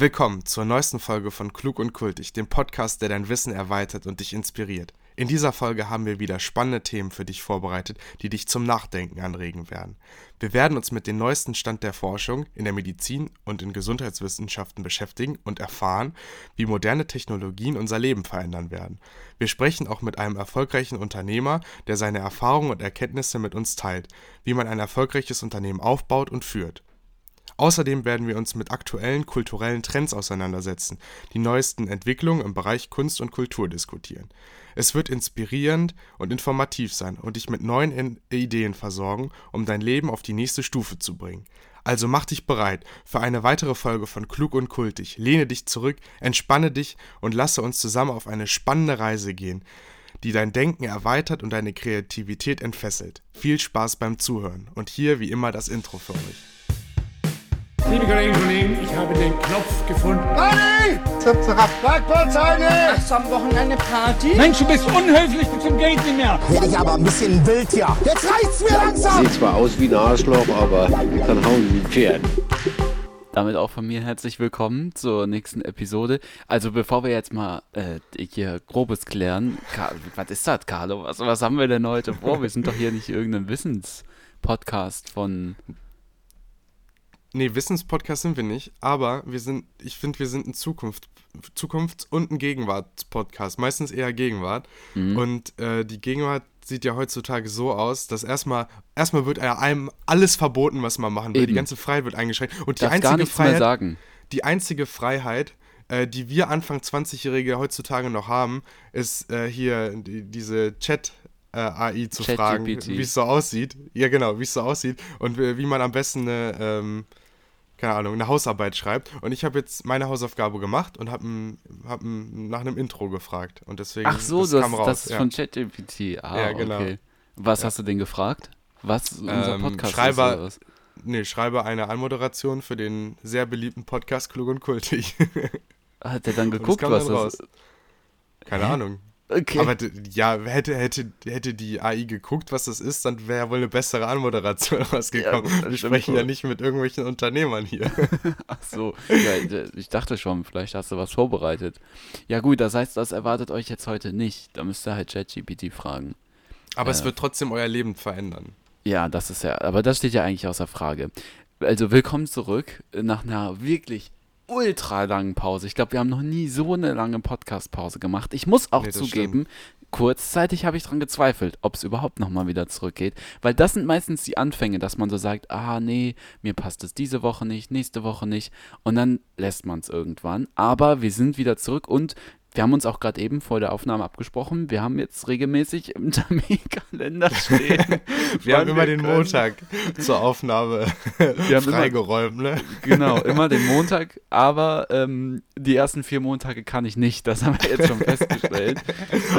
Willkommen zur neuesten Folge von Klug und Kultig, dem Podcast, der dein Wissen erweitert und dich inspiriert. In dieser Folge haben wir wieder spannende Themen für dich vorbereitet, die dich zum Nachdenken anregen werden. Wir werden uns mit dem neuesten Stand der Forschung in der Medizin und in Gesundheitswissenschaften beschäftigen und erfahren, wie moderne Technologien unser Leben verändern werden. Wir sprechen auch mit einem erfolgreichen Unternehmer, der seine Erfahrungen und Erkenntnisse mit uns teilt, wie man ein erfolgreiches Unternehmen aufbaut und führt. Außerdem werden wir uns mit aktuellen kulturellen Trends auseinandersetzen, die neuesten Entwicklungen im Bereich Kunst und Kultur diskutieren. Es wird inspirierend und informativ sein und dich mit neuen Ideen versorgen, um dein Leben auf die nächste Stufe zu bringen. Also mach dich bereit für eine weitere Folge von Klug und Kultig. Lehne dich zurück, entspanne dich und lasse uns zusammen auf eine spannende Reise gehen, die dein Denken erweitert und deine Kreativität entfesselt. Viel Spaß beim Zuhören und hier wie immer das Intro für euch. Liebe Kolleginnen und Kollegen, ich habe den Knopf gefunden. Party! Zap, zap, Parkplatzheine! Hast du am Wochenende Party? Mensch, du bist unhöflich bis zum Geht nicht mehr. Werde ich aber ein bisschen wild hier. Jetzt reicht's mir langsam! Sieht zwar aus wie ein Arschloch, aber kann hauen wie ein Pferd. Damit auch von mir herzlich willkommen zur nächsten Episode. Also bevor wir jetzt mal äh, hier grobes klären, Ka was ist das, Carlo? Was, was haben wir denn heute vor? Wir sind doch hier nicht irgendein Wissenspodcast von Nee, Wissenspodcast sind wir nicht, aber wir sind, ich finde, wir sind ein Zukunft, Zukunfts- und ein Gegenwartspodcast, meistens eher Gegenwart. Mhm. Und äh, die Gegenwart sieht ja heutzutage so aus, dass erstmal, erstmal wird einem alles verboten, was man machen will. Eben. Die ganze Freiheit wird eingeschränkt. Und die Darf einzige Freiheit, die einzige Freiheit, äh, die wir Anfang 20-Jährige heutzutage noch haben, ist äh, hier die, diese Chat- äh, AI zu Chat fragen, wie es so aussieht. Ja, genau, wie es so aussieht und wie, man am besten eine, ähm, keine Ahnung, eine Hausarbeit schreibt. Und ich habe jetzt meine Hausaufgabe gemacht und habe hab nach einem Intro gefragt. Und deswegen Ach so, das, das, das ist ja. von ChatGPT. Ah, ja, genau. Okay. Was ja. hast du denn gefragt? Was unser ähm, Podcast schreibe, ist oder was? Nee, schreibe eine Anmoderation für den sehr beliebten Podcast Klug und Kultig. Hat der dann geguckt, was das ist? Keine Hä? Ahnung. Okay. Aber ja, hätte, hätte, hätte die AI geguckt, was das ist, dann wäre ja wohl eine bessere Anmoderation rausgekommen. Ja, Wir sprechen ja nicht mit irgendwelchen Unternehmern hier. Ach so, ja, ich dachte schon, vielleicht hast du was vorbereitet. Ja gut, das heißt, das erwartet euch jetzt heute nicht. Da müsst ihr halt ChatGPT fragen. Aber äh, es wird trotzdem euer Leben verändern. Ja, das ist ja, aber das steht ja eigentlich außer Frage. Also willkommen zurück nach einer wirklich ultra langen Pause. Ich glaube, wir haben noch nie so eine lange Podcast-Pause gemacht. Ich muss auch nee, zugeben, stimmt. kurzzeitig habe ich daran gezweifelt, ob es überhaupt nochmal wieder zurückgeht. Weil das sind meistens die Anfänge, dass man so sagt, ah nee, mir passt es diese Woche nicht, nächste Woche nicht. Und dann lässt man es irgendwann. Aber wir sind wieder zurück und wir haben uns auch gerade eben vor der Aufnahme abgesprochen. Wir haben jetzt regelmäßig im Terminkalender stehen. wir haben immer den Montag zur Aufnahme freigeräumt, ne? Genau, immer den Montag. Aber ähm, die ersten vier Montage kann ich nicht. Das haben wir jetzt schon festgestellt.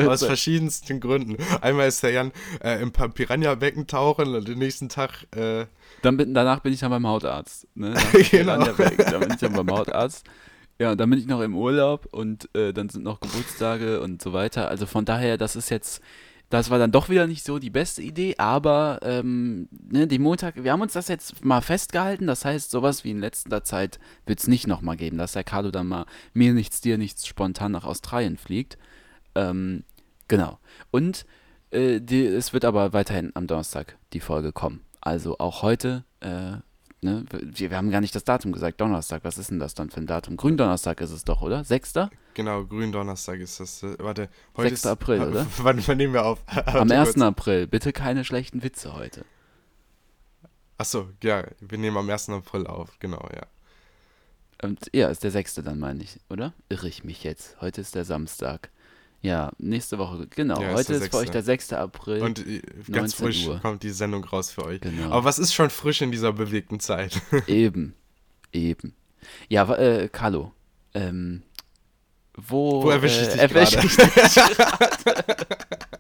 Aus verschiedensten Gründen. Einmal ist der Jan äh, im Piranha-Becken tauchen und den nächsten Tag. Äh, dann bin, danach bin ich dann beim Hautarzt. Ne? genau. Dann bin ich dann beim Hautarzt. Ja, dann bin ich noch im Urlaub und äh, dann sind noch Geburtstage und so weiter. Also von daher, das ist jetzt, das war dann doch wieder nicht so die beste Idee, aber ähm, ne, die Montag, wir haben uns das jetzt mal festgehalten. Das heißt, sowas wie in letzter Zeit wird es nicht nochmal geben, dass der Carlo dann mal mir nichts, dir nichts spontan nach Australien fliegt. Ähm, genau. Und äh, die, es wird aber weiterhin am Donnerstag die Folge kommen. Also auch heute äh, Ne? Wir, wir, haben gar nicht das Datum gesagt, Donnerstag. Was ist denn das dann für ein Datum? Gründonnerstag ist es doch, oder? Sechster? Genau, Gründonnerstag ist das. Warte, heute 6. Ist, April, oder? Wann, wann nehmen wir auf? Am 1. April. Bitte keine schlechten Witze heute. Achso, ja, wir nehmen am 1. April auf, genau, ja. Und ja, ist der 6. dann, meine ich, oder? Irre ich mich jetzt. Heute ist der Samstag. Ja, nächste Woche, genau. Ja, Heute ist, ist für euch der 6. April. Und äh, ganz frisch Uhr. kommt die Sendung raus für euch. Genau. Aber was ist schon frisch in dieser bewegten Zeit? eben, eben. Ja, äh, Carlo, ähm, wo, wo erwische ich äh, dich erwisch gerade?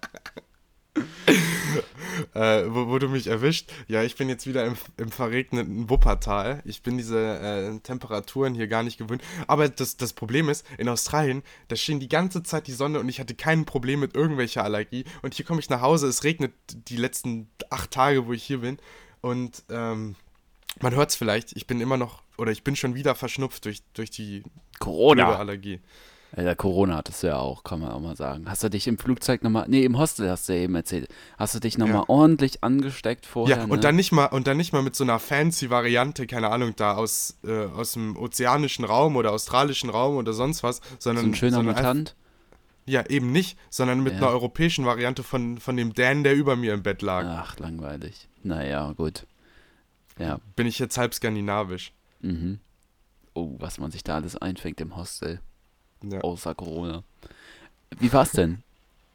äh, wo, wo, du mich erwischt. Ja, ich bin jetzt wieder im, im verregneten Wuppertal. Ich bin diese äh, Temperaturen hier gar nicht gewöhnt. Aber das, das Problem ist, in Australien, da schien die ganze Zeit die Sonne und ich hatte kein Problem mit irgendwelcher Allergie. Und hier komme ich nach Hause, es regnet die letzten acht Tage, wo ich hier bin. Und ähm, man hört es vielleicht, ich bin immer noch oder ich bin schon wieder verschnupft durch, durch die Corona. Alter, Corona hattest du ja auch, kann man auch mal sagen. Hast du dich im Flugzeug nochmal, nee, im Hostel hast du ja eben erzählt, hast du dich nochmal Ja. ordentlich angesteckt vorher, Ja, ne? und dann nicht mal und dann nicht mal mit so einer fancy Variante, keine Ahnung, da aus, äh, aus dem ozeanischen Raum oder australischen Raum oder sonst was, sondern so ein schöner sondern Mutant. Ja, eben nicht, sondern mit Ja. einer europäischen Variante von, von dem Dan, der über mir im Bett lag. Ach, langweilig. Naja, gut. Ja, Bin ich jetzt halb skandinavisch. mhm. Oh, was man sich da alles einfängt im Hostel, Ja. außer Corona. Wie war's denn?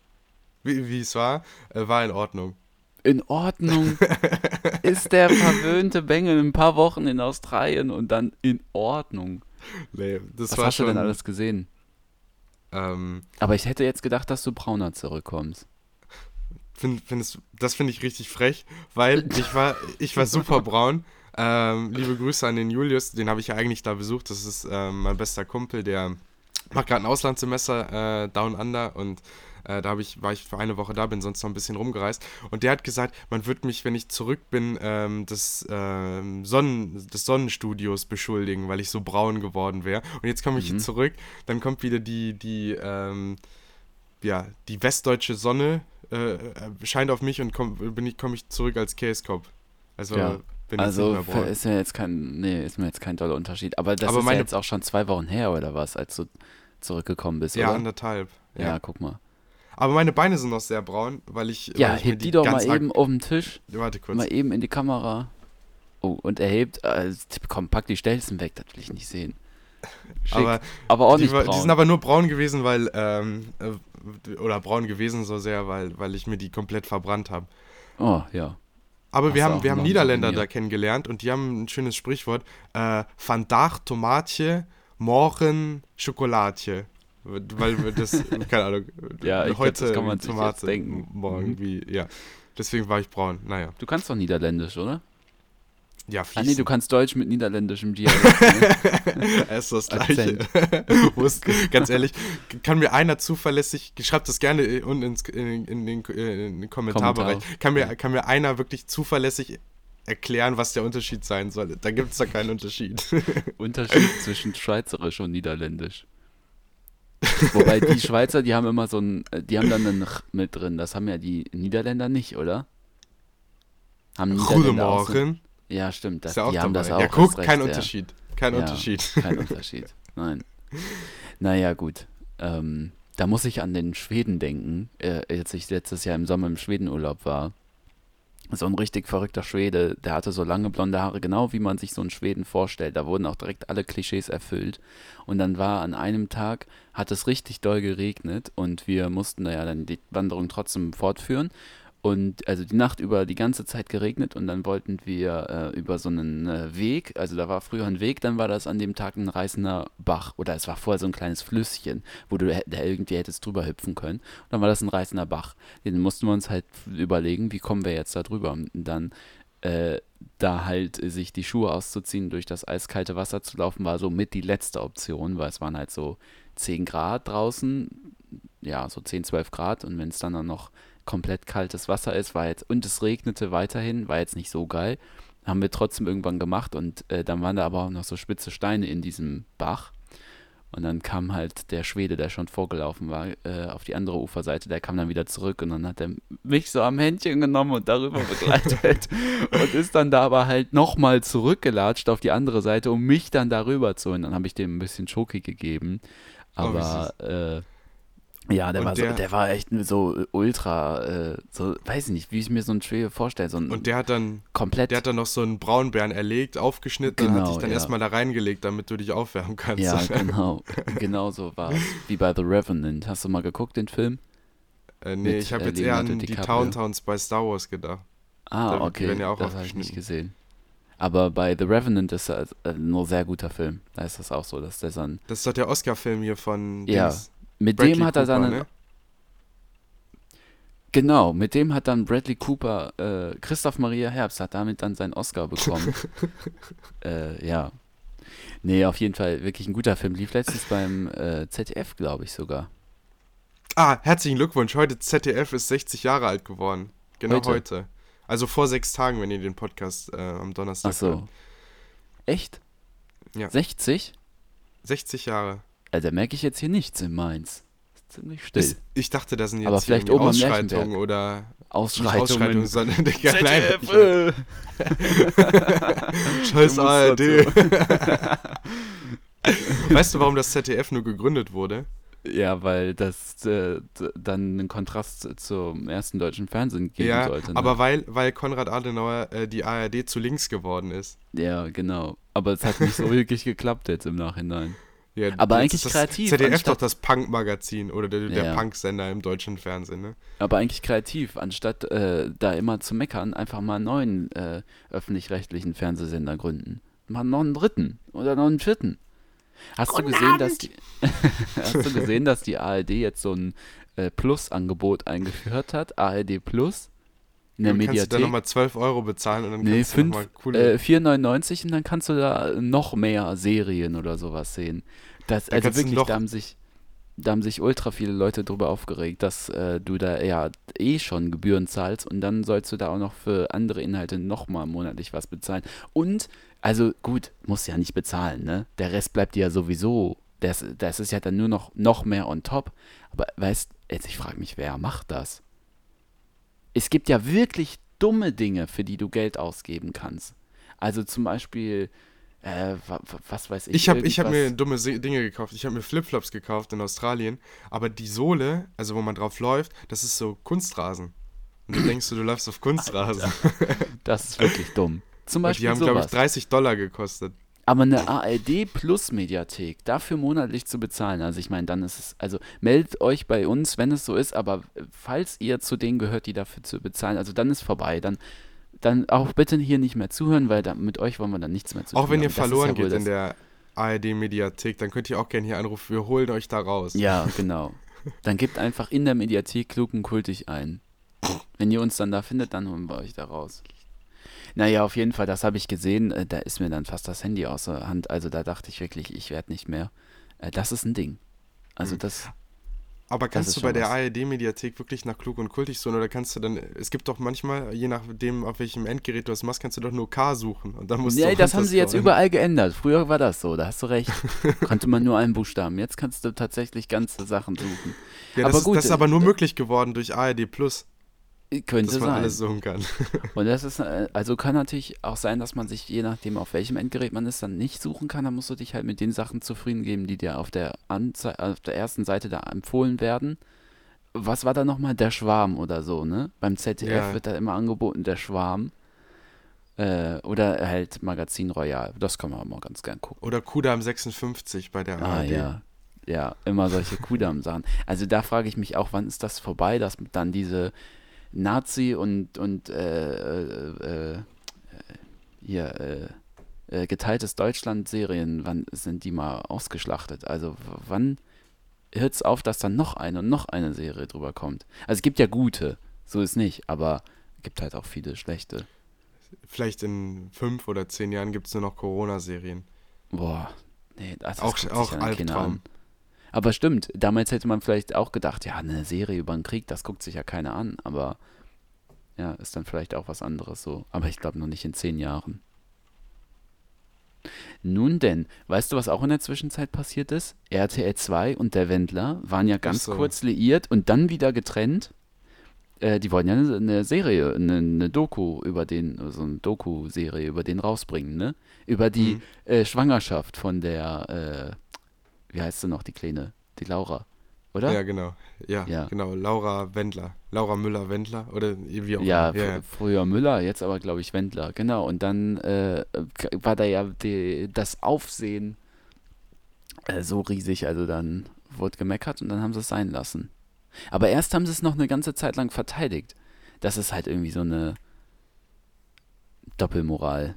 Wie, wie es war, äh, war in Ordnung. In Ordnung ist der verwöhnte Bengel ein paar Wochen in Australien und dann in Ordnung. Nee, das Was war hast schon. du denn alles gesehen? Ähm, Aber ich hätte jetzt gedacht, dass du brauner zurückkommst. find, findest, das finde ich richtig frech, weil ich war, ich war super braun. Ähm, liebe Grüße an den Julius, den habe ich ja eigentlich da besucht. Das ist ähm, mein bester Kumpel, der macht gerade ein Auslandssemester äh, Down Under und äh, da ich, war ich für eine Woche da, bin sonst noch ein bisschen rumgereist. Und der hat gesagt, man wird mich, wenn ich zurück bin, ähm, des, ähm, Sonnen, des Sonnenstudios beschuldigen, weil ich so braun geworden wäre. Und jetzt komme ich Mhm. zurück, dann kommt wieder die, die, ähm, ja, die westdeutsche Sonne äh, scheint auf mich und komm, bin ich, komme ich zurück als Käskopf. Also Ja. Bin Also ist mir jetzt kein, nee, ist mir jetzt kein toller Unterschied. Aber das Aber ist ja jetzt auch schon zwei Wochen her oder was, als du zurückgekommen bist, Ja, oder? anderthalb. ja. Ja. guck mal. Aber meine Beine sind noch sehr braun, weil ich. Ja, weil ich heb die doch mal eben auf den Tisch, Warte kurz. mal eben in die Kamera. Oh, und er hebt, äh, komm, pack die Stelzen weg, das will ich nicht sehen. Schick, aber aber auch die, nicht braun. die sind aber nur braun gewesen, weil. Ähm, äh, oder braun gewesen so sehr, weil, weil ich mir die komplett verbrannt habe. oh, ja. Aber Hast wir haben, wir haben Niederländer da kennengelernt und die haben ein schönes Sprichwort. Äh, Vandaag Tomatje, morgen Schokoladje. Weil das, keine Ahnung, Ja, ich glaub, heute das kann man sich Tomate, denken. morgen Mhm. wie, ja. Deswegen war ich braun, naja. Du kannst doch Niederländisch, oder? Ja, Ah, nee, du kannst Deutsch mit niederländischem Dialekt. Ne? Es ist das Gleiche. Ganz ehrlich, kann mir einer zuverlässig, schreibt das gerne unten ins, in, in, den, äh, in den Kommentarbereich, Kommentar. kann mir, kann mir einer wirklich zuverlässig erklären, was der Unterschied sein soll. Da gibt es da keinen Unterschied. Unterschied zwischen Schweizerisch und Niederländisch. Wobei die Schweizer, die haben immer so ein, äh, die haben dann einen Ch mit drin. Das haben ja die Niederländer nicht, oder? Haben Niederländer so- Goedemorgen. Ja, stimmt. Das, Ist ja auch die haben dabei. das auch. ja, guck, recht, kein ja. Unterschied. Kein Ja, Unterschied. Kein Unterschied. Nein. Naja, gut. Ähm, da muss ich an den Schweden denken, äh, als ich letztes Jahr im Sommer im Schwedenurlaub war. So ein richtig verrückter Schwede, der hatte so lange blonde Haare, genau wie man sich so einen Schweden vorstellt. Da wurden auch direkt alle Klischees erfüllt. Und dann war an einem Tag, hat es richtig doll geregnet und wir mussten da ja dann die Wanderung trotzdem fortführen. Und also die Nacht über die ganze Zeit geregnet und dann wollten wir äh, über so einen äh, Weg, also da war früher ein Weg, dann war das an dem Tag ein reißender Bach oder es war vorher so ein kleines Flüsschen, wo du da irgendwie hättest drüber hüpfen können. Und dann war das ein reißender Bach. Den mussten wir uns halt überlegen, wie kommen wir jetzt da drüber. Und dann äh, da halt sich die Schuhe auszuziehen, durch das eiskalte Wasser zu laufen, war so mit die letzte Option, weil es waren halt so 10 Grad draußen, ja, so 10, 12 Grad und wenn es dann auch noch komplett kaltes Wasser ist, war jetzt, und es regnete weiterhin, war jetzt nicht so geil, haben wir trotzdem irgendwann gemacht und äh, dann waren da aber auch noch so spitze Steine in diesem Bach und dann kam halt der Schwede, der schon vorgelaufen war, äh, auf die andere Uferseite, der kam dann wieder zurück und dann hat er mich so am Händchen genommen und darüber begleitet und ist dann da aber halt nochmal zurückgelatscht auf die andere Seite, um mich dann darüber zu holen. Dann habe ich dem ein bisschen Schoki gegeben, Oh, aber äh, ja, der Und war, der- so, der war echt so ultra, äh, so, weiß ich nicht, wie ich mir so ein Schwede vorstelle, so Und der hat dann, komplett, der hat dann noch so einen Braunbären erlegt, aufgeschnitten und hat Genau, dich dann ja. erstmal da reingelegt, damit du dich aufwärmen kannst. ja, genau, genau so war es, wie bei The Revenant. Hast du mal geguckt, den Film? äh, nee, Mit, ich habe äh, jetzt eher an die DiCaprio. Towntowns bei Star Wars gedacht. Ah, Da okay, werden ja auch das habe ich nicht gesehen. Aber bei The Revenant ist er äh, nur sehr guter Film. Da ist das auch so, dass der dann, Das ist doch der Oscar-Film hier von Ja, Dings. Mit Bradley dem hat er dann, ne? genau, mit dem hat dann Bradley Cooper, äh, Christoph Maria Herbst hat damit dann seinen Oscar bekommen. äh, ja. Nee, auf jeden Fall wirklich ein guter Film. Lief letztens beim äh, ZDF, glaube ich sogar. Ah, herzlichen Glückwunsch. Heute ZDF ist 60 Jahre alt geworden. Genau Heute? heute. Also vor sechs Tagen, wenn ihr den Podcast äh, am Donnerstag Ach so. hört. Echt? Ja. 60? 60 Jahre. Also da merke ich jetzt hier nichts in Mainz. Ist ziemlich still. Ist, ich dachte, das sind jetzt Aber vielleicht oben Ausschreitungen oder nicht Ausschreitungen. Ausschreitungen, sondern Digga, ZDF. Scheiß ARD. weißt du, warum das ZDF nur gegründet wurde? Ja, weil das äh, dann einen Kontrast zum ersten deutschen Fernsehen geben ja, sollte. Ne? aber weil, weil Konrad Adenauer äh, die ARD zu links geworden ist. ja, genau. Aber es hat nicht so wirklich geklappt jetzt im Nachhinein. Ja, Aber eigentlich ist das kreativ, ZDF anstatt- doch das Punk-Magazin oder der, der Ja. Punk-Sender im deutschen Fernsehen, ne? Aber eigentlich kreativ, anstatt äh, da immer zu meckern, einfach mal einen neuen äh, öffentlich-rechtlichen Fernsehsender gründen. Mal noch einen dritten oder noch einen vierten. Hast du gesehen, dass die, hast du gesehen, dass die ARD jetzt so ein äh, Plus-Angebot eingeführt hat? ARD Plus? In der dann kannst du Mediathek? dann nochmal 12 Euro bezahlen und dann Nee, kannst du fünf, nochmal coole... äh, 4,99 und dann kannst du da noch mehr Serien oder sowas sehen. Das, Da also du wirklich, da haben sich, da haben sich ultra viele Leute drüber aufgeregt, dass äh, du da ja eh schon Gebühren zahlst und dann sollst du da auch noch für andere Inhalte nochmal monatlich was bezahlen. Und, also gut, musst ja nicht bezahlen, ne? Der Rest bleibt dir ja sowieso. Das, das ist ja dann nur noch, noch mehr on top. Aber weißt, jetzt ich frage mich, wer macht das? Es gibt ja wirklich dumme Dinge, für die du Geld ausgeben kannst. Also zum Beispiel, äh, wa- wa- was weiß ich. Ich habe hab mir dumme Dinge gekauft. Ich habe mir Flipflops gekauft in Australien, aber die Sohle, also wo man drauf läuft, das ist so Kunstrasen. Und du denkst du, du läufst auf Kunstrasen. Das ist wirklich dumm. Zum Und Beispiel die haben, glaube ich, sowas. 30 Dollar gekostet. Aber eine ARD Plus Mediathek dafür monatlich zu bezahlen, also ich meine, dann ist es, also meldet euch bei uns, wenn es so ist, aber falls ihr zu denen gehört, die dafür zu bezahlen, also dann ist vorbei, dann dann auch bitte hier nicht mehr zuhören, weil da, mit euch wollen wir dann nichts mehr zu Auch tun wenn ihr. Das verloren ja geht in der ARD-Mediathek, dann könnt ihr auch gerne hier anrufen. Wir holen euch da raus. Ja, genau. Dann gebt einfach in der Mediathek klug und kultig ein. Wenn ihr uns dann da findet, dann holen wir euch da raus. Naja, auf jeden Fall, das habe ich gesehen. äh, Da ist mir dann fast das Handy aus der Hand. Also da dachte ich wirklich, ich werde nicht mehr. Äh, Das ist ein Ding. Also Hm. das, Aber kannst ist du bei der. ARD-Mediathek wirklich nach klug und kultig suchen oder kannst du dann, es gibt doch manchmal, je nachdem, auf welchem Endgerät du das machst, kannst du doch nur K suchen und dann musst nee, du das haben sie jetzt überall geändert. Früher war das so, da hast du recht. Konnte man nur einen Buchstaben. Jetzt kannst du tatsächlich ganze Sachen suchen. Ja, das, aber ist, gut, das ist aber äh, nur möglich geworden durch ARD Plus, Könnte dass man sein. alles suchen kann. Und das ist, äh, also kann natürlich auch sein, dass man sich, je nachdem auf welchem Endgerät man ist, dann nicht suchen kann. Dann musst du dich halt mit den Sachen zufrieden geben, die dir auf der, Anzei auf der ersten Seite da empfohlen werden. Was war da nochmal? Der Schwarm oder so, ne? Beim ZDF Ja. wird da immer angeboten, der Schwarm. Äh, oder halt Magazin Royal. Das kann man auch mal ganz gern gucken. Oder Kudam 56 bei der Ah ARD. ja. Ja, immer solche Kudam-Sachen. Also da frage ich mich auch, wann ist das vorbei, dass dann diese Nazi und, und äh, äh, äh, hier, äh, äh, geteiltes Deutschland-Serien, wann sind die mal ausgeschlachtet? Also wann hört es auf, dass dann noch eine und noch eine Serie drüber kommt? Also es gibt ja gute, so ist nicht, aber es gibt halt auch viele schlechte. Vielleicht in fünf oder zehn Jahren gibt es nur noch Corona-Serien. Boah, nee, das, Auch- auch Albtraum. Aber stimmt, damals hätte man vielleicht auch gedacht, ja, eine Serie über den Krieg, das guckt sich ja keiner an, aber ja, ist dann vielleicht auch was anderes so. Aber ich glaube noch nicht in zehn Jahren. Nun denn, weißt du, was auch in der Zwischenzeit passiert ist? RTL 2 und der Wendler waren ja ganz so. kurz liiert und dann wieder getrennt. Äh, die wollen ja eine, eine Serie, eine, eine Doku über den, so eine Doku-Serie über den rausbringen, ne? Über die Mhm. äh, Schwangerschaft von der, äh, wie heißt sie noch, die Kleine? Die Laura, oder? Ja, genau. Ja, Ja. genau. Laura Wendler. Laura Müller-Wendler oder wie auch Ja, immer. fr- früher Müller, jetzt aber glaube ich Wendler, genau. Und dann äh, war da ja die, das Aufsehen äh, so riesig, also dann wurde gemeckert und dann haben sie es sein lassen. Aber erst haben sie es noch eine ganze Zeit lang verteidigt. Das ist halt irgendwie so eine Doppelmoral.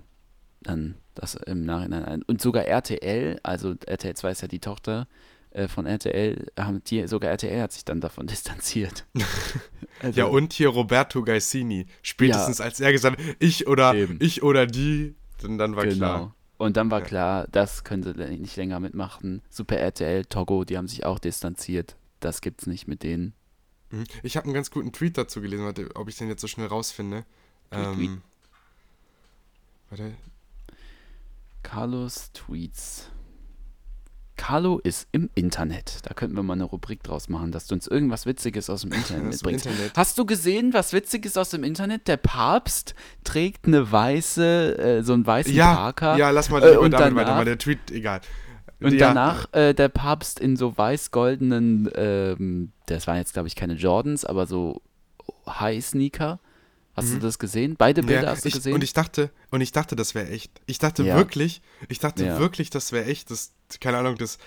Dann das im Nachhinein. ein- Und sogar RTL, also RTL 2 ist ja die Tochter äh, von RTL, haben die, sogar RTL hat sich dann davon distanziert. Also- Ja, und hier Roberto Gaisini. Spätestens als er gesagt hat, ich oder Eben. ich oder die, dann, dann war klar. Und dann war Ja. klar, das können sie nicht länger mitmachen. Super RTL, Togo, die haben sich auch distanziert. Das gibt's nicht mit denen. Mhm. Ich habe einen ganz guten Tweet dazu gelesen, warte, ob ich den jetzt so schnell rausfinde. Tweet. Ähm, warte. Carlos Tweets. Carlo ist im Internet. Da könnten wir mal eine Rubrik draus machen, dass du uns irgendwas Witziges aus dem Internet Aus dem mitbringst. Internet. Hast du gesehen, was Witziges aus dem Internet? Der Papst trägt eine weiße, äh, so einen weißen Ja, Parker. ja, lass mal Äh, lieber und damit danach- weitermachen. Der Tweet, egal. Und ja, danach äh, der Papst in so weiß-goldenen, ähm, das waren jetzt glaube ich keine Jordans, aber so High-Sneaker. Hast du das gesehen? Beide Bilder Mhm. Ja, hast du ich, gesehen? Und ich dachte, und ich dachte, das wäre echt. Ich dachte Ja. wirklich, ich dachte Ja. wirklich, das wäre echt. Das, keine Ahnung, das.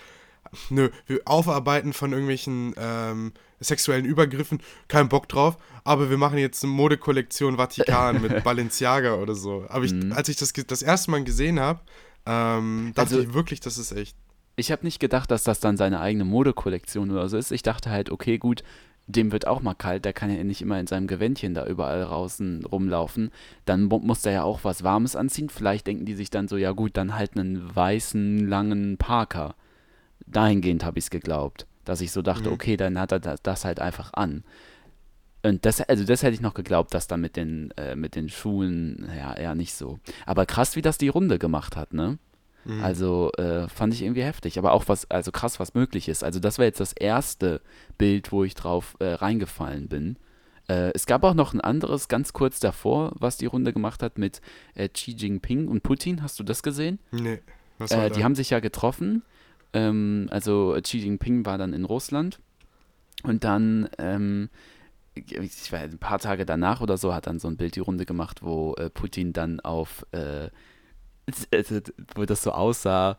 Nö, wir Aufarbeiten von irgendwelchen ähm, sexuellen Übergriffen, kein Bock drauf, aber wir machen jetzt eine Modekollektion Vatikan mit Balenciaga oder so. Aber ich, Mhm. als ich das das erste Mal gesehen habe, ähm, dachte Also- ich wirklich, das ist echt. ich habe nicht gedacht, dass das dann seine eigene Modekollektion oder so ist. Ich dachte halt, okay, gut, dem wird auch mal kalt, der kann ja nicht immer in seinem Gewändchen da überall draußen rumlaufen. Dann mu- muss der ja auch was Warmes anziehen. Vielleicht denken die sich dann so, ja gut, dann halt einen weißen, langen Parker. Dahingehend habe ich es geglaubt, dass ich so dachte, okay, dann hat er das, halt einfach an. Und das, also das hätte ich noch geglaubt, dass dann mit den, äh, mit den Schuhen, ja, eher nicht so. Aber krass, wie das die Runde gemacht hat, ne? Mhm. Also äh, fand ich irgendwie heftig, aber auch was, also krass, was möglich ist. Also das war jetzt das erste Bild, wo ich drauf äh, reingefallen bin. Äh, es gab auch noch ein anderes ganz kurz davor, was die Runde gemacht hat mit äh, Xi Jinping und Putin. Hast du das gesehen? Nee. Was war Äh, da? die haben sich ja getroffen. Ähm, also Xi Jinping war dann in Russland und dann, ähm, ich war ein paar Tage danach oder so, hat dann so ein Bild die Runde gemacht, wo äh, Putin dann auf, äh, wo das so aussah,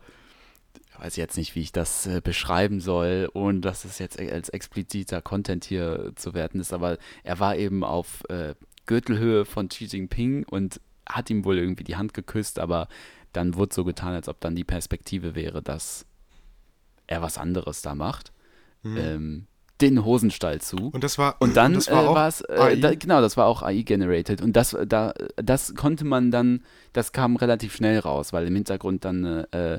weiß ich jetzt nicht, wie ich das äh, beschreiben soll, ohne dass es jetzt als expliziter Content hier zu werten ist, aber er war eben auf äh, Gürtelhöhe von Xi Jinping und hat ihm wohl irgendwie die Hand geküsst, aber dann wurde so getan, als ob dann die Perspektive wäre, dass er was anderes da macht. Ähm, den Hosenstall zu. und das war. Und dann äh, war es, äh, AI? da, genau, das war auch AI-generated. Und das, da, das konnte man dann, das kam relativ schnell raus, weil im Hintergrund dann eine äh,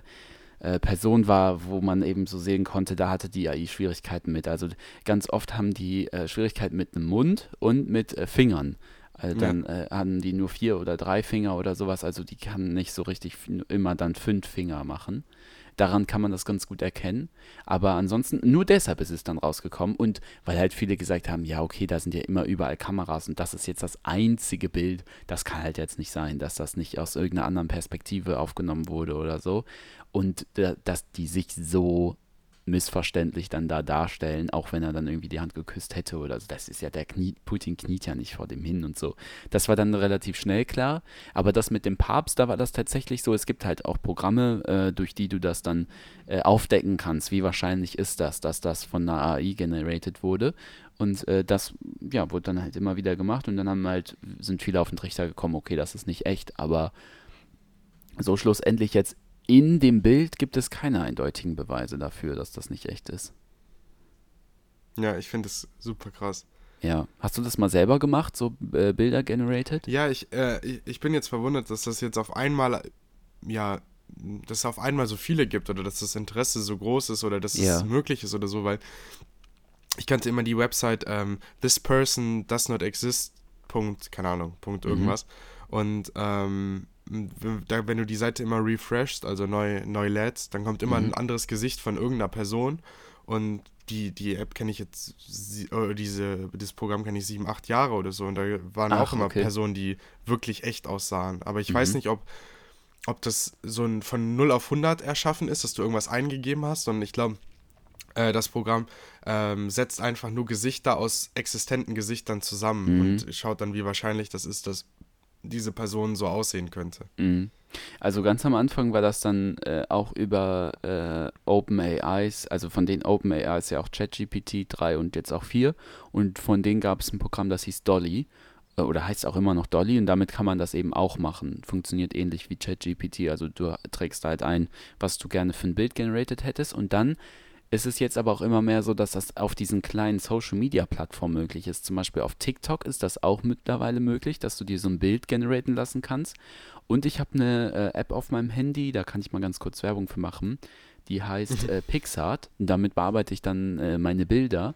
äh, Person war, wo man eben so sehen konnte, da hatte die AI Schwierigkeiten mit. Also ganz oft haben die äh, Schwierigkeiten mit dem Mund und mit äh, Fingern. Also Ja. dann äh, haben die nur vier oder drei Finger oder sowas, also die kann nicht so richtig immer dann fünf Finger machen. Daran kann man das ganz gut erkennen. Aber ansonsten, nur deshalb ist es dann rausgekommen. Und weil halt viele gesagt haben, ja, okay, da sind ja immer überall Kameras und das ist jetzt das einzige Bild. Das kann halt jetzt nicht sein, dass das nicht aus irgendeiner anderen Perspektive aufgenommen wurde oder so. Und da, dass die sich so missverständlich dann da darstellen, auch wenn er dann irgendwie die Hand geküsst hätte oder so. Das ist ja, der kniet, Putin kniet ja nicht vor dem hin und so. Das war dann relativ schnell klar. Aber das mit dem Papst, da war das tatsächlich so. Es gibt halt auch Programme, äh, durch die du das dann äh, aufdecken kannst. Wie wahrscheinlich ist das, dass das von einer AI generated wurde? Und äh, das, ja, wurde dann halt immer wieder gemacht und dann haben halt, sind viele auf den Trichter gekommen, okay, das ist nicht echt, aber so schlussendlich jetzt in dem Bild gibt es keine eindeutigen Beweise dafür, dass das nicht echt ist. Ja, ich finde das super krass. Ja. Hast du das mal selber gemacht, so äh, Bilder generated? Ja, ich, äh, ich- bin jetzt verwundert, dass das jetzt auf einmal, ja, dass es auf einmal so viele gibt oder dass das Interesse so groß ist oder dass Ja. es möglich ist oder so, weil ich kannte immer die Website ähm, this person does not exist. Punkt, keine Ahnung, Punkt irgendwas. Und ähm, wenn du die Seite immer refreshst, also neu, neu lädst, dann kommt immer ein anderes Gesicht von irgendeiner Person. Und die, die App kenne ich jetzt, oder diese, das Programm kenne ich sieben, acht Jahre oder so. Und da waren Ach, auch immer okay. Personen, die wirklich echt aussahen. Aber ich weiß nicht, ob, ob das so ein von 0 auf 100 erschaffen ist, dass du irgendwas eingegeben hast, sondern ich glaube, äh, das Programm ähm, setzt einfach nur Gesichter aus existenten Gesichtern zusammen und schaut dann, wie wahrscheinlich das ist, dass diese Person so aussehen könnte. Mhm. Also ganz am Anfang war das dann äh, auch über äh, OpenAIs, also von den OpenAIs ja auch ChatGPT 3 und jetzt auch 4 und von denen gab es ein Programm, das hieß Dolly äh, oder heißt auch immer noch Dolly und damit kann man das eben auch machen. Funktioniert ähnlich wie ChatGPT, also du trägst halt ein, was du gerne für ein Bild generated hättest und dann ist es jetzt aber auch immer mehr so, dass das auf diesen kleinen Social-Media-Plattformen möglich ist. Zum Beispiel auf TikTok ist das auch mittlerweile möglich, dass du dir so ein Bild generieren lassen kannst. Und ich habe eine äh, App auf meinem Handy, da kann ich mal ganz kurz Werbung für machen. Die heißt äh, Pixart. Und damit bearbeite ich dann äh, meine Bilder.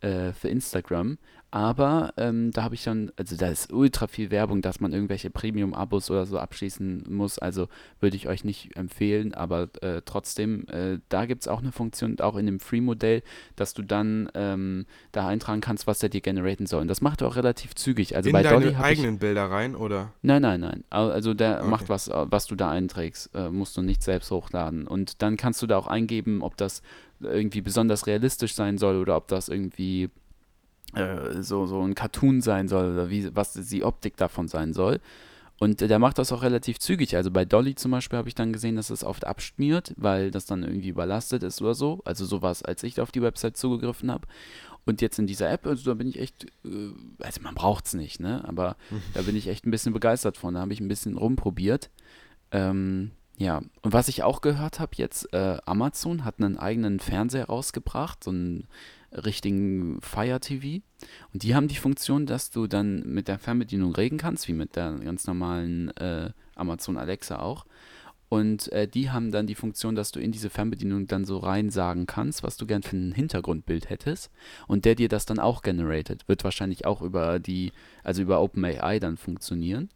äh, für Instagram. Aber ähm, da habe ich dann, also da ist ultra viel Werbung, dass man irgendwelche Premium-Abos oder so abschließen muss. Also würde ich euch nicht empfehlen, aber äh, trotzdem, äh, da gibt es auch eine Funktion, auch in dem Free-Modell, dass du dann ähm, da eintragen kannst, was der dir generieren soll. Und das macht er auch relativ zügig. Also In bei deine Dolly habe ich. eigenen Bilder rein, oder? Nein, nein, nein. Also der Okay. macht was, äh, was du da einträgst, äh, musst du nicht selbst hochladen. Und dann kannst du da auch eingeben, ob das irgendwie besonders realistisch sein soll oder ob das irgendwie äh, so, so ein Cartoon sein soll oder wie, was die Optik davon sein soll. Und der macht das auch relativ zügig. Also bei Dolly zum Beispiel habe ich dann gesehen, dass es oft abschmiert, weil das dann irgendwie überlastet ist oder so. Also sowas, als ich auf die Website zugegriffen habe. Und jetzt in dieser App, also da bin ich echt, äh, also man braucht es nicht, ne? Aber da bin ich echt ein bisschen begeistert von. Da habe ich ein bisschen rumprobiert. Ähm, ja, und was ich auch gehört habe jetzt, äh, Amazon hat einen eigenen Fernseher rausgebracht, so einen richtigen Fire TV. Und die haben die Funktion, dass du dann mit der Fernbedienung reden kannst, wie mit der ganz normalen äh, Amazon Alexa auch. Und äh, die haben dann die Funktion, dass du in diese Fernbedienung dann so rein sagen kannst, was du gern für ein Hintergrundbild hättest. Und der dir das dann auch generated. Wird wahrscheinlich auch über die, also über OpenAI dann funktionieren.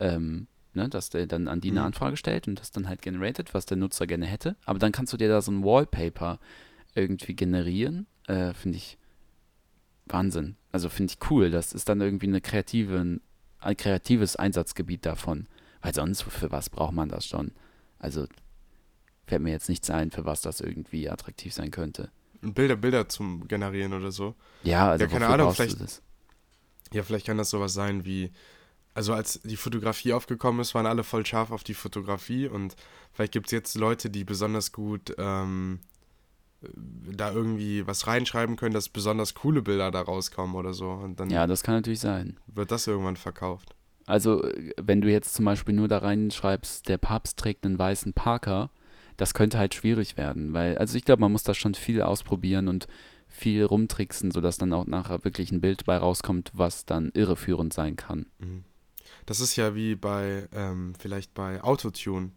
Ähm, ne, dass der dann an die eine Mhm. Anfrage stellt und das dann halt generated, was der Nutzer gerne hätte. Aber dann kannst du dir da so ein Wallpaper irgendwie generieren. Äh, finde ich Wahnsinn. Also finde ich cool. Das ist dann irgendwie eine kreative, ein kreatives Einsatzgebiet davon. Weil sonst, für was braucht man das schon? Also fällt mir jetzt nichts ein, für was das irgendwie attraktiv sein könnte. Bilder, Bilder zum Generieren oder so. Ja, also Ja, keine Ahnung, vielleicht- das? Ja, vielleicht kann das sowas sein wie, also als die Fotografie aufgekommen ist, waren alle voll scharf auf die Fotografie und vielleicht gibt es jetzt Leute, die besonders gut ähm, da irgendwie was reinschreiben können, dass besonders coole Bilder da rauskommen oder so. Und dann Ja, das kann natürlich sein. wird das irgendwann verkauft. Also, wenn du jetzt zum Beispiel nur da reinschreibst, der Papst trägt einen weißen Parker, das könnte halt schwierig werden, weil, also ich glaube, man muss da schon viel ausprobieren und viel rumtricksen, sodass dann auch nachher wirklich ein Bild bei rauskommt, was dann irreführend sein kann. Mhm. Das ist ja wie bei, ähm, vielleicht bei Autotune.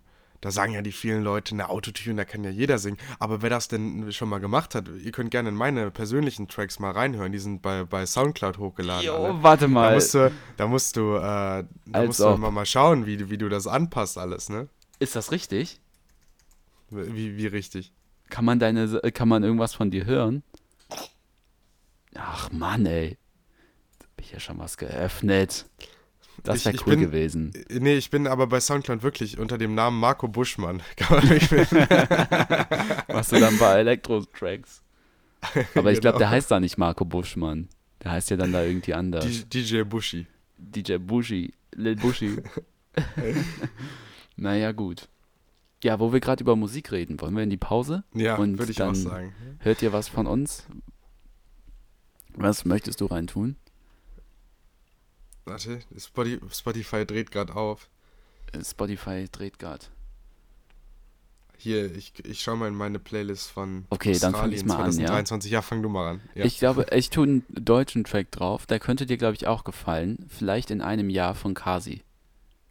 Da sagen ja die vielen Leute, na, Autotune, da kann ja jeder singen. Aber wer das denn schon mal gemacht hat, ihr könnt gerne in meine persönlichen Tracks mal reinhören. Die sind bei, bei Soundcloud hochgeladen. alle. warte Da musst du, da musst du, äh, da Als musst du mal, mal schauen, wie, du- wie du das anpasst alles, ne? Ist das richtig? Wie, wie richtig. Kann man deine, kann man irgendwas von dir hören? Ach Mann, ey. Da hab ich ja schon was geöffnet. Das wäre cool bin- gewesen. Äh, Nee, ich bin aber bei Soundcloud wirklich unter dem Namen Marco Buschmann. Kann man mich. Machst du dann bei Elektro-Tracks. Aber ich glaube, Genau. der heißt da nicht Marco Buschmann. Der heißt ja dann da irgendwie anders. DJ Buschi. DJ Bushi, Lil Bushi. naja, gut. Ja, wo wir gerade über Musik reden, wollen wir in die Pause? Ja, würde ich auch sagen. Hört ihr was von uns? Was möchtest du reintun? Warte, Spotify, dreht gerade auf. Spotify dreht gerade. Hier, ich, ich schau mal in meine Playlist von Okay, dann fang Australien mal an, ja? 2023. Ja, fang du mal an. Ja. Ich glaube, ich tue einen deutschen Track drauf. Der könnte dir, glaube ich, auch gefallen. Vielleicht in einem Jahr von Kasi.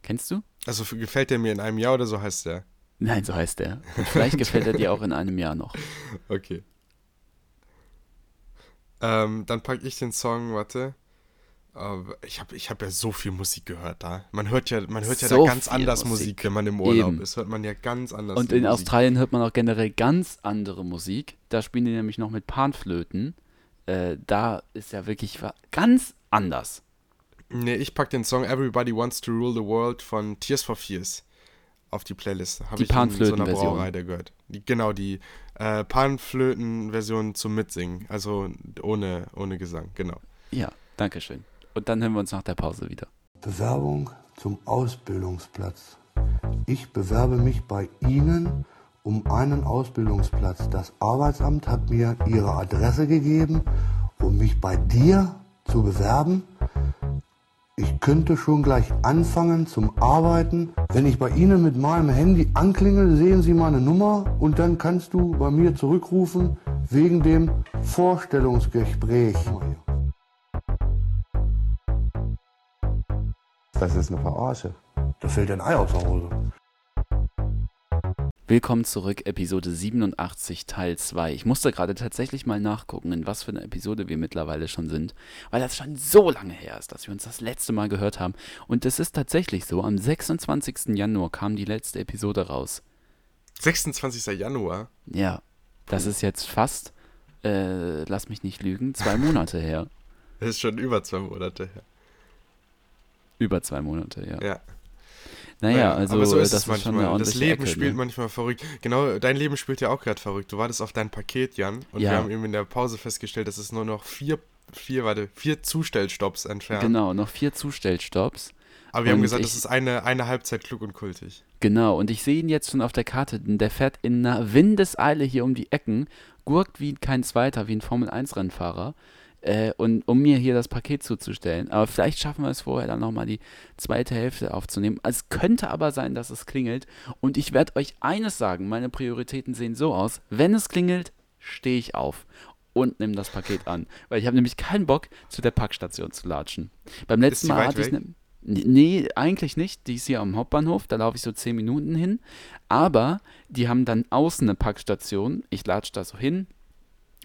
Kennst du? also gefällt der mir in einem Jahr oder so heißt der? Nein, so heißt der. Und vielleicht gefällt er dir auch in einem Jahr noch. Okay. Ähm, dann packe ich den Song, warte. Aber ich habe ich hab ja so viel Musik gehört da. Man hört ja, man hört ja So da ganz anders Musik. Musik, wenn man im Urlaub Eben. ist. Hört man ja ganz anders. Und in Musik. Australien hört man auch generell ganz andere Musik. Da spielen die nämlich noch mit Panflöten. Äh, da ist ja wirklich ganz anders. Nee, ich pack den Song Everybody Wants to Rule the World von Tears for Fears auf die Playlist. Habe Die ich in so einer Panflöten-Version. Brauerei da gehört. Die, genau, die äh, Panflöten-Version zum Mitsingen. Also ohne, ohne Gesang, genau. Ja, danke schön. Und dann hören wir uns nach der Pause wieder. Bewerbung zum Ausbildungsplatz. Ich bewerbe mich bei Ihnen um einen Ausbildungsplatz. Das Arbeitsamt hat mir Ihre Adresse gegeben, um mich bei dir zu bewerben. Ich könnte schon gleich anfangen zum Arbeiten. Wenn ich bei Ihnen mit meinem Handy anklingel, sehen Sie meine Nummer und dann kannst du bei mir zurückrufen wegen dem Vorstellungsgespräch. Das ist eine Verarsche. Da fällt ein Ei aus der Hose. Willkommen zurück, Episode 87, Teil 2. Ich musste gerade tatsächlich mal nachgucken, in was für eine Episode wir mittlerweile schon sind, weil das schon so lange her ist, dass wir uns das letzte Mal gehört haben. Und es ist tatsächlich so, am 26. Januar kam die letzte Episode raus. 26. Januar. Ja, das ist jetzt fast, äh, lass mich nicht lügen, zwei Monate her. Das ist schon über zwei Monate her. Über zwei Monate, ja. Ja. Naja, also so ist das ist schon eine. Das Leben Ecke, spielt ne? manchmal verrückt. Genau, dein Leben spielt ja auch gerade verrückt. Du wartest auf dein Paket, Jan, und Ja. wir haben eben in der Pause festgestellt, dass es nur noch vier, vier, warte, vier Zustellstopps entfernt. Genau, noch vier Zustellstopps. Aber wir haben Und gesagt, ich- das ist eine, eine Halbzeit klug und kultig. Genau, und ich sehe ihn jetzt schon auf der Karte, denn der fährt in einer Windeseile hier um die Ecken, gurkt wie kein Zweiter, wie ein Formel-1-Rennfahrer, äh, und um mir hier das Paket zuzustellen. Aber vielleicht schaffen wir es vorher dann nochmal die zweite Hälfte aufzunehmen. Es könnte aber sein, dass es klingelt. Und ich werde euch eines sagen, meine Prioritäten sehen so aus, wenn es klingelt, stehe ich auf und nehme das Paket an. Weil ich habe nämlich keinen Bock, zu der Packstation zu latschen. Beim letzten Mal hatte ich ne, Nee, eigentlich nicht. Die ist hier am Hauptbahnhof, da laufe ich so 10 Minuten hin. Aber die haben dann außen eine Packstation. Ich latsch da so hin.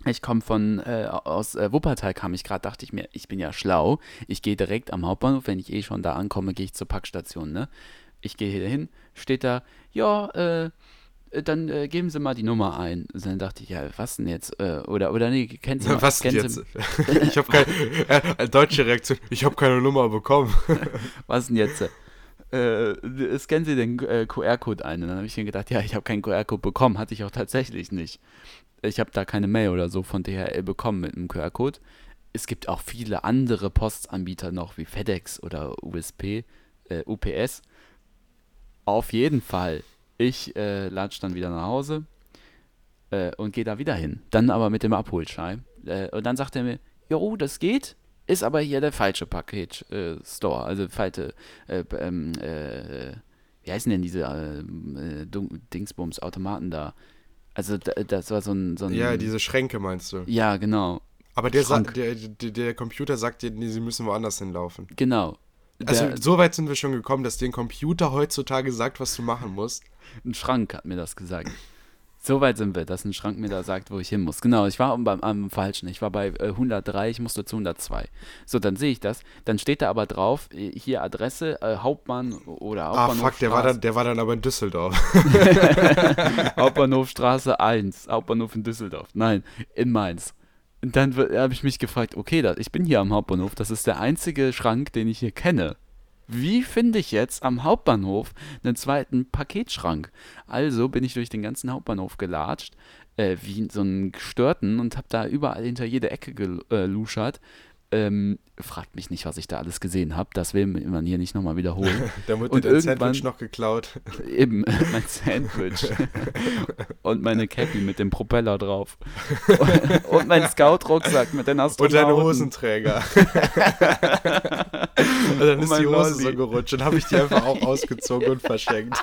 Ich komme von, äh, aus äh, Wuppertal kam ich gerade, dachte ich mir, ich bin ja schlau. Ich gehe direkt am Hauptbahnhof, wenn ich eh schon da ankomme, gehe ich zur Packstation, ne? Ich gehe hier hin, steht da, ja, äh, äh, dann äh, geben Sie mal die Nummer ein. Und dann dachte ich, ja, was denn jetzt? Äh, oder, oder nee, kennen Sie mal, Was denn jetzt? Ich habe keine, äh, deutsche Reaktion, ich habe keine Nummer bekommen. was denn jetzt? Äh, scannen Sie den äh, QR-Code ein. Und dann habe ich mir gedacht, ja, ich habe keinen QR-Code bekommen. Hatte ich auch tatsächlich nicht. Ich habe da keine Mail oder so von DHL bekommen mit einem QR-Code. Es gibt auch viele andere Postanbieter noch, wie FedEx oder USP, äh, UPS. Auf jeden Fall. Ich äh, latsch dann wieder nach Hause äh, und gehe da wieder hin. Dann aber mit dem Abholschein. Äh, und dann sagt er mir, jo, das geht, ist aber hier der falsche Paket-Store. also falsche, äh, ähm, äh, wie heißen denn diese äh, äh, Dun- Dingsbums, Automaten da? Also da, das war so ein, so ein ja, diese Schränke meinst du. Ja, genau. Aber der, der, der, der Computer sagt dir, nee, sie müssen woanders hinlaufen. Genau. Also so weit sind wir schon gekommen, dass dir ein Computer heutzutage sagt, was du machen musst. Ein Schrank hat mir das gesagt. So weit sind wir, dass ein Schrank mir da sagt, wo ich hin muss. Genau, ich war am, beim, am falschen. Ich war bei äh, 103, ich musste zu 102. So, dann sehe ich das. Dann steht da aber drauf, äh, hier Adresse, äh, Hauptmann oder Ah, Hauptbahnhofstraße. fuck, der war, dann, der war dann aber in Düsseldorf. Hauptbahnhofstraße 1, Hauptbahnhof in Düsseldorf. Nein, in Mainz. Und dann habe ich mich gefragt, okay, das, ich bin hier am Hauptbahnhof, das ist der einzige Schrank, den ich hier kenne. Wie finde ich jetzt am Hauptbahnhof einen zweiten Paketschrank? Also bin ich durch den ganzen Hauptbahnhof gelatscht, äh, wie so einen Gestörten und habe da überall hinter jede Ecke geluschert. Ähm, fragt mich nicht, was ich da alles gesehen habe. Das will man hier nicht nochmal wiederholen. Da wurde Und dir dein Sandwich noch geklaut. Eben, mein Sandwich. und meine Cappy mit dem Propeller drauf. und mein Scout-Rucksack mit den Und Astronauten. deine Hosenträger. und dann Und ist die Hose so Lolli. gerutscht. Dann habe ich die einfach auch ausgezogen und verschenkt.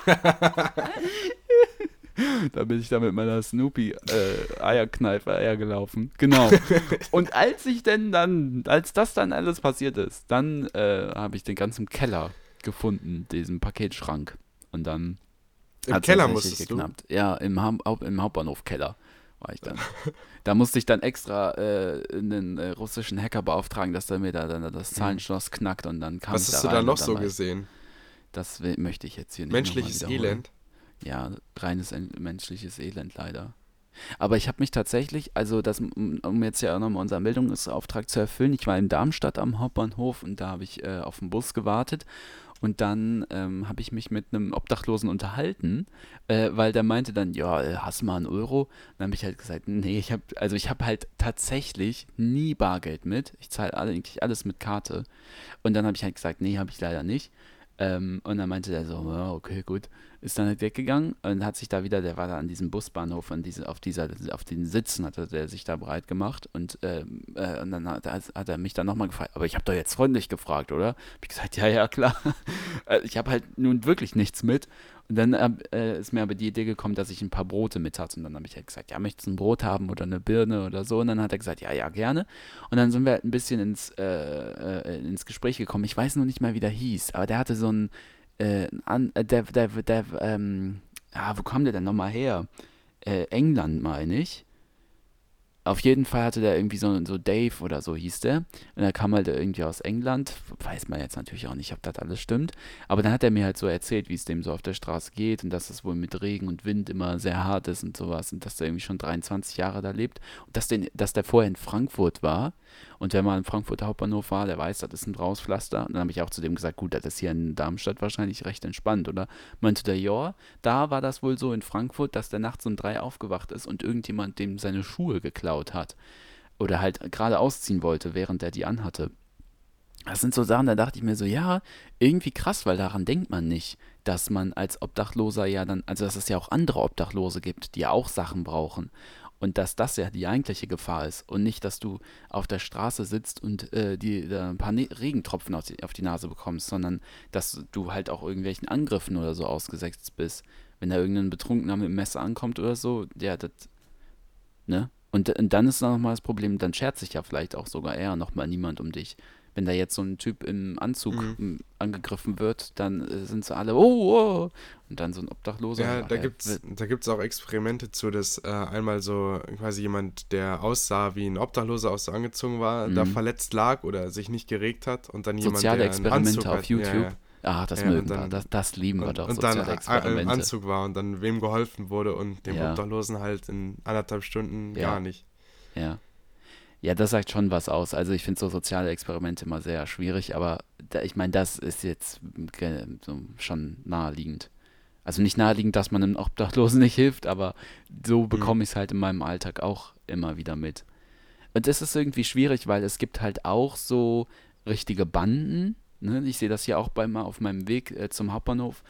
Da bin ich da mit meiner Snoopy-Eierkneife hergelaufen. Genau. Und als ich denn dann, als das dann alles passiert ist, dann äh, habe ich den ganzen Keller gefunden, diesen Paketschrank. Und dann Im Keller musstest geknappt. Ja, im, Haupt im Hauptbahnhof-Keller war ich dann. da musste ich dann extra äh, einen äh, russischen Hacker beauftragen, dass er mir da dann das Zahlenschloss knackt und dann kam Was ich hast du da da rein noch so gesehen? Das möchte ich jetzt hier nicht Menschliches. Elend. Ja, reines en- menschliches Elend leider. Aber ich habe mich tatsächlich, also das, um jetzt ja auch nochmal unseren Bildungsauftrag zu erfüllen, ich war in Darmstadt am Hauptbahnhof und da habe ich äh, auf den Bus gewartet und dann ähm, habe ich mich mit einem Obdachlosen unterhalten, äh, weil der meinte dann, ja, äh, hast mal einen Euro? Und dann habe ich halt gesagt, nee, ich habe, also ich habe halt tatsächlich nie Bargeld mit. Ich zahle eigentlich alles mit Karte. Und dann habe ich halt gesagt, nee, habe ich leider nicht. Ähm, und dann meinte der so, okay, gut. Ist dann halt weggegangen und hat sich da wieder, der war da an diesem Busbahnhof, an diese, auf dieser, auf den Sitzen hatte der sich da breit gemacht und, ähm, äh, und dann hat, hat er mich dann nochmal gefragt, aber ich habe doch jetzt freundlich gefragt, oder? Hab ich gesagt, ja, ja, klar. Äh, ich habe halt nun wirklich nichts mit. Und dann äh, ist mir aber die Idee gekommen, dass ich ein paar Brote mit hatte. Und dann habe ich halt gesagt, ja, möchtest du ein Brot haben oder eine Birne oder so? Und dann hat er gesagt, ja, ja, gerne. Und dann sind wir halt ein bisschen ins, äh, äh, ins Gespräch gekommen. Ich weiß noch nicht mal, wie der hieß, aber der hatte so ein, äh, äh, der, der, der, ähm, ja, wo kam der denn nochmal her? Äh, England, meine ich. Auf jeden Fall hatte der irgendwie so, so Dave oder so hieß der. Und er kam halt irgendwie aus England. Weiß man jetzt natürlich auch nicht, ob das alles stimmt. Aber dann hat er mir halt so erzählt, wie es dem so auf der Straße geht und dass es wohl mit Regen und Wind immer sehr hart ist und sowas. Und dass der irgendwie schon 23 Jahre da lebt. Und dass, den, dass der vorher in Frankfurt war. Und wenn man im Frankfurter Hauptbahnhof war, der weiß, das ist ein Brauspflaster. Und dann habe ich auch zu dem gesagt, gut, das ist hier in Darmstadt wahrscheinlich recht entspannt, oder? Meinte der, ja, da war das wohl so in Frankfurt, dass der nachts um drei aufgewacht ist und irgendjemand dem seine Schuhe geklaut hat. Oder halt gerade ausziehen wollte, während er die anhatte. Das sind so Sachen, da dachte ich mir so, ja, irgendwie krass, weil daran denkt man nicht, dass man als Obdachloser ja dann, also dass es ja auch andere Obdachlose gibt, die ja auch Sachen brauchen. Und dass das ja die eigentliche Gefahr ist und nicht, dass du auf der Straße sitzt und äh, die, äh, ein paar ne Regentropfen auf die, auf die Nase bekommst, sondern dass du halt auch irgendwelchen Angriffen oder so ausgesetzt bist. Wenn da irgendein Betrunkener mit dem Messer ankommt oder so, ja, das, ne? Und, und dann ist nochmal das Problem, dann schert sich ja vielleicht auch sogar eher nochmal niemand um dich wenn da jetzt so ein Typ im Anzug Mhm. angegriffen wird, dann äh, sind sie alle, oh, oh, und dann so ein Obdachloser. Ja, da gibt's, wird- da gibt's auch Experimente zu, dass äh, einmal so quasi jemand, der aussah wie ein Obdachloser, auch so angezogen war, da Mhm. verletzt lag oder sich nicht geregt hat und dann jemand, Soziale der einen Experimente Anzug auf hat, YouTube. Ja, ja. Ah, das Ja, mögen wir, dann- das, das lieben wir Und, doch, und dann äh, im. Anzug war und dann wem geholfen wurde und dem Ja. Obdachlosen halt in anderthalb Stunden Ja. gar nicht. Ja. Ja, das sagt schon was aus. Also ich finde so soziale Experimente immer sehr schwierig, aber da, ich meine, das ist jetzt so schon naheliegend. Also nicht naheliegend, dass man einem Obdachlosen nicht hilft, aber so bekomme ich es halt in meinem Alltag auch immer wieder mit. Und es ist irgendwie schwierig, weil es gibt halt auch so richtige Banden. Ne? Ich sehe das hier auch bei mal auf meinem Weg äh, zum Hauptbahnhof.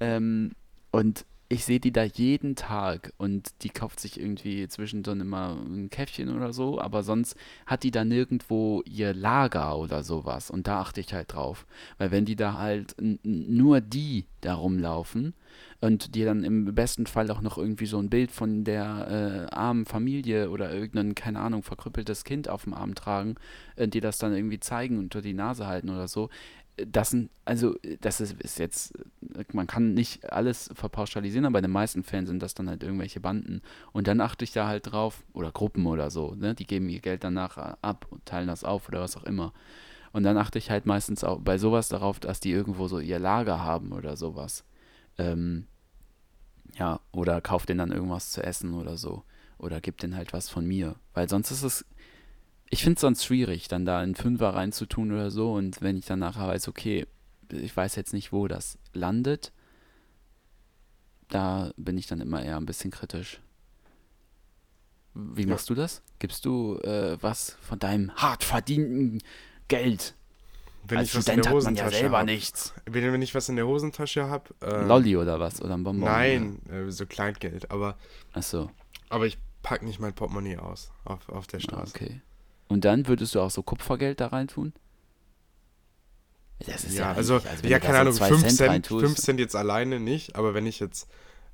Ähm, und ich sehe die da jeden Tag und die kauft sich irgendwie zwischendrin immer ein Käffchen oder so, aber sonst hat die da nirgendwo ihr Lager oder sowas und da achte ich halt drauf. Weil wenn die da halt nur die da rumlaufen und die dann im besten Fall auch noch irgendwie so ein Bild von der äh, armen Familie oder irgendein, keine Ahnung, verkrüppeltes Kind auf dem Arm tragen, äh, die das dann irgendwie zeigen und unter die Nase halten oder so, das sind, also das ist, ist jetzt, man kann nicht alles verpauschalisieren, aber in den meisten Fällen sind das dann halt irgendwelche Banden. Und dann achte ich da halt drauf, oder Gruppen oder so, ne? Die geben ihr Geld danach ab und teilen das auf oder was auch immer. Und dann achte ich halt meistens auch bei sowas darauf, dass die irgendwo so ihr Lager haben oder sowas. Ähm, ja, oder kauf denen dann irgendwas zu essen oder so. Oder gib denen halt was von mir. Weil sonst ist es, ich finde es sonst schwierig, dann da einen Fünfer reinzutun oder so. Und wenn ich dann nachher weiß, okay, ich weiß jetzt nicht, wo das landet, da bin ich dann immer eher ein bisschen kritisch. Wie Ja. machst du das? Gibst du äh, was von deinem hart verdienten Geld? Wenn Als ich was in Student der hat man ja Hosentasche selber hab, nichts. Wenn, wenn ich was in der Hosentasche habe. Äh, Lolli oder was? Oder ein Bonbon? Nein, äh, so Kleingeld. Aber, Achso, aber ich pack nicht mein Portemonnaie aus auf, auf der Straße. okay. Und dann würdest du auch so Kupfergeld da reintun? Das ist ja, ja, also, eigentlich, als wenn ja, keine Ahnung, zwei 5 Cent Cent, reintust. 5 Cent jetzt alleine nicht, aber wenn ich jetzt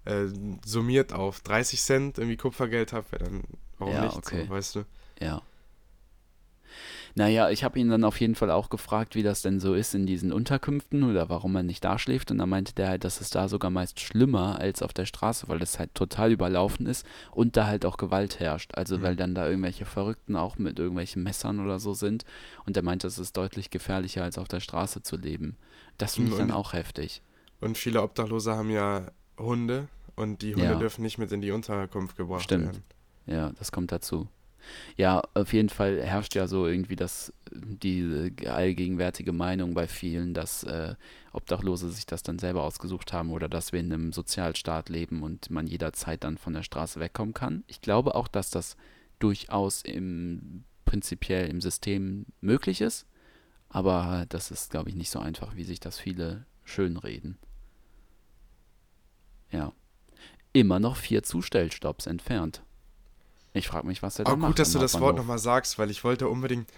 äh, summiert auf 30 Cent irgendwie Kupfergeld habe, dann warum Ja, nicht, okay. so, weißt du? Ja. Naja, ich habe ihn dann auf jeden Fall auch gefragt, wie das denn so ist in diesen Unterkünften oder warum man nicht da schläft. Und da meinte der halt, dass es da sogar meist schlimmer als auf der Straße, weil es halt total überlaufen ist und da halt auch Gewalt herrscht. Also weil dann da irgendwelche Verrückten auch mit irgendwelchen Messern oder so sind. Und er meinte, es ist deutlich gefährlicher als auf der Straße zu leben. Das finde ich dann auch heftig. Und viele Obdachlose haben ja Hunde und die Hunde Ja. dürfen nicht mit in die Unterkunft gebracht Stimmt. werden. Ja, das kommt dazu. Ja, auf jeden Fall herrscht ja so irgendwie das, die allgegenwärtige Meinung bei vielen, dass äh, Obdachlose sich das dann selber ausgesucht haben oder dass wir in einem Sozialstaat leben und man jederzeit dann von der Straße wegkommen kann. Ich glaube auch, dass das durchaus im prinzipiell im System möglich ist, aber das ist, glaube ich, nicht so einfach, wie sich das viele schönreden. Ja. Immer noch vier Zustellstopps entfernt. Ich frage mich, was er da Aber macht. gut, dass du das Wort nochmal sagst, weil ich wollte unbedingt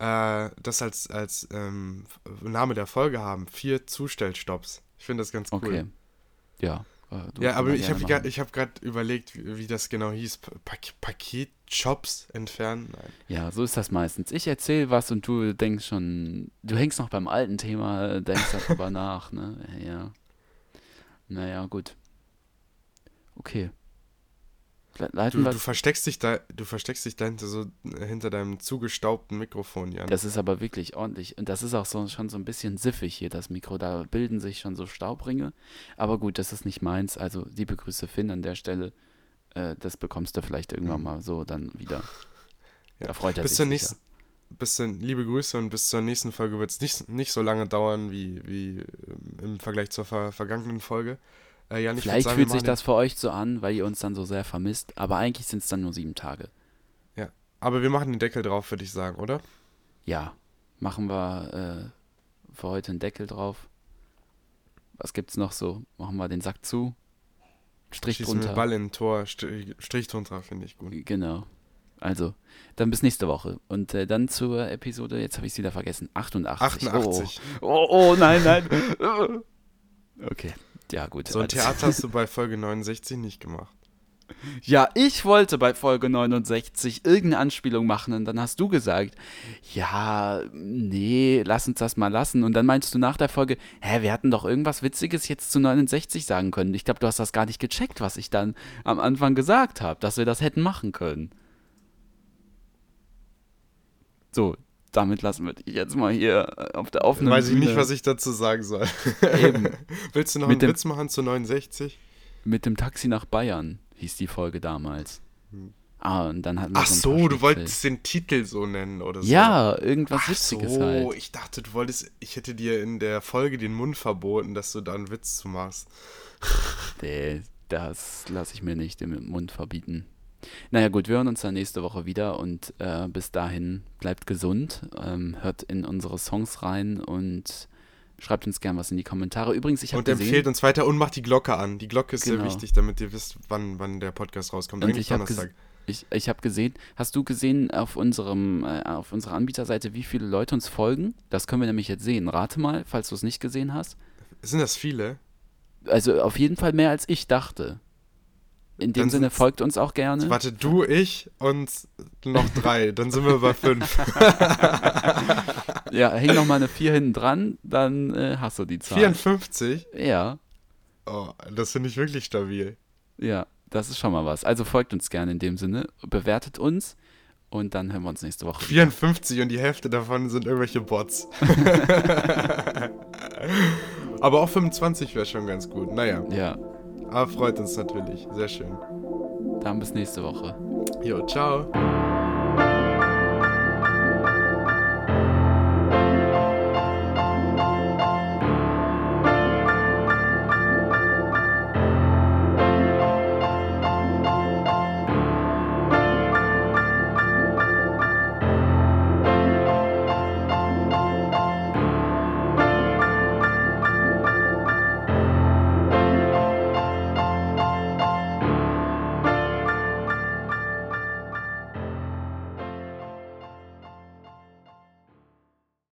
äh, das als, als ähm, Name der Folge haben. Vier Zustellstopps. Ich finde das ganz cool. Okay. Ja. äh, Ja, aber ich habe hab gerade überlegt, wie, wie das genau hieß. Pa Paketshops entfernen? Nein. Ja, so ist das meistens. Ich erzähle was und du denkst schon, du hängst noch beim alten Thema, äh, denkst darüber nach, ne? Ja. Naja, gut. Okay. Du, du versteckst dich da, du versteckst dich da hinter, so, hinter deinem zugestaubten Mikrofon, Jan. Das ist aber wirklich ordentlich. Und das ist auch so, schon so ein bisschen siffig hier, das Mikro. Da bilden sich schon so Staubringe. Aber gut, das ist nicht meins. Also liebe Grüße, Finn, an der Stelle. Äh, das bekommst du vielleicht irgendwann mal so dann wieder. Ja. Da freut er bis sich zur bis zur, liebe Grüße und bis zur nächsten Folge wird es nicht, nicht so lange dauern wie, wie ähm, im Vergleich zur ver vergangenen Folge. Äh, würd Vielleicht sagen, fühlt sich das für euch so an, weil ihr uns dann so sehr vermisst. Aber eigentlich sind es dann nur sieben Tage. Ja. Aber wir machen den Deckel drauf, würde ich sagen, oder? Ja, machen wir äh, für heute einen Deckel drauf. Was gibt's noch so? Machen wir den Sack zu. Strich Schießen drunter. Ball in Tor, Strich, Strich drunter, finde ich gut. Genau. Also, dann bis nächste Woche. Und äh, dann zur Episode, jetzt habe ich es wieder vergessen, 88. 88. Oh, oh, oh nein, nein. Okay, ja gut. So ein Also- Theater hast du bei Folge 69 nicht gemacht. Ja, ich wollte bei Folge 69 irgendeine Anspielung machen und dann hast du gesagt, ja, nee, lass uns das mal lassen. Und dann meinst du nach der Folge, hä, wir hatten doch irgendwas Witziges jetzt zu 69 sagen können. Ich glaube, du hast das gar nicht gecheckt, was ich dann am Anfang gesagt habe, dass wir das hätten machen können. So, damit lassen wir dich jetzt mal hier äh, auf der offenen Weiß ich nicht, was ich dazu sagen soll. Eben. Willst du noch Mit einen dem- Witz machen zu 69? mit dem Taxi nach Bayern, hieß die Folge damals. Ah, und dann hatten wir Ach so, so, du wolltest den Titel so nennen oder so. Ja, irgendwas Ach Witziges so, halt. ich dachte, du wolltest, ich hätte dir in der Folge den Mund verboten, dass du da einen Witz zu machst. Nee, das lasse ich mir nicht im Mund verbieten. Naja gut, wir hören uns dann nächste Woche wieder und äh, bis dahin bleibt gesund, ähm, hört in unsere Songs rein und schreibt uns gern was in die Kommentare. Übrigens, ich habe Und gesehen, empfehlt uns weiter und macht die Glocke an. Die Glocke ist sehr Genau. wichtig, damit ihr wisst, wann, wann der Podcast rauskommt. Und Eigentlich ich habe Donnerstag. ich, ich hab gesehen, hast du gesehen auf unserem äh, auf unserer Anbieterseite, wie viele Leute uns folgen? Das können wir nämlich jetzt sehen. Rate mal, falls du es nicht gesehen hast. Sind das viele? Also auf jeden Fall mehr als ich dachte. In dem Dann Sinne folgt uns auch gerne. Warte, du, ich und noch drei. Dann sind wir bei fünf. Ja, häng noch mal eine 4 hinten dran, dann äh, hast du die Zahl. 54? Ja, Oh, das finde ich wirklich stabil. ja, das ist schon mal was. Also folgt uns gerne in dem Sinne, bewertet uns und dann hören wir uns nächste Woche. 54 und die Hälfte davon sind irgendwelche Bots. Aber auch 25 wäre schon ganz gut. Naja, Ja, aber freut uns natürlich. Sehr schön. dann bis nächste Woche. Jo, ciao.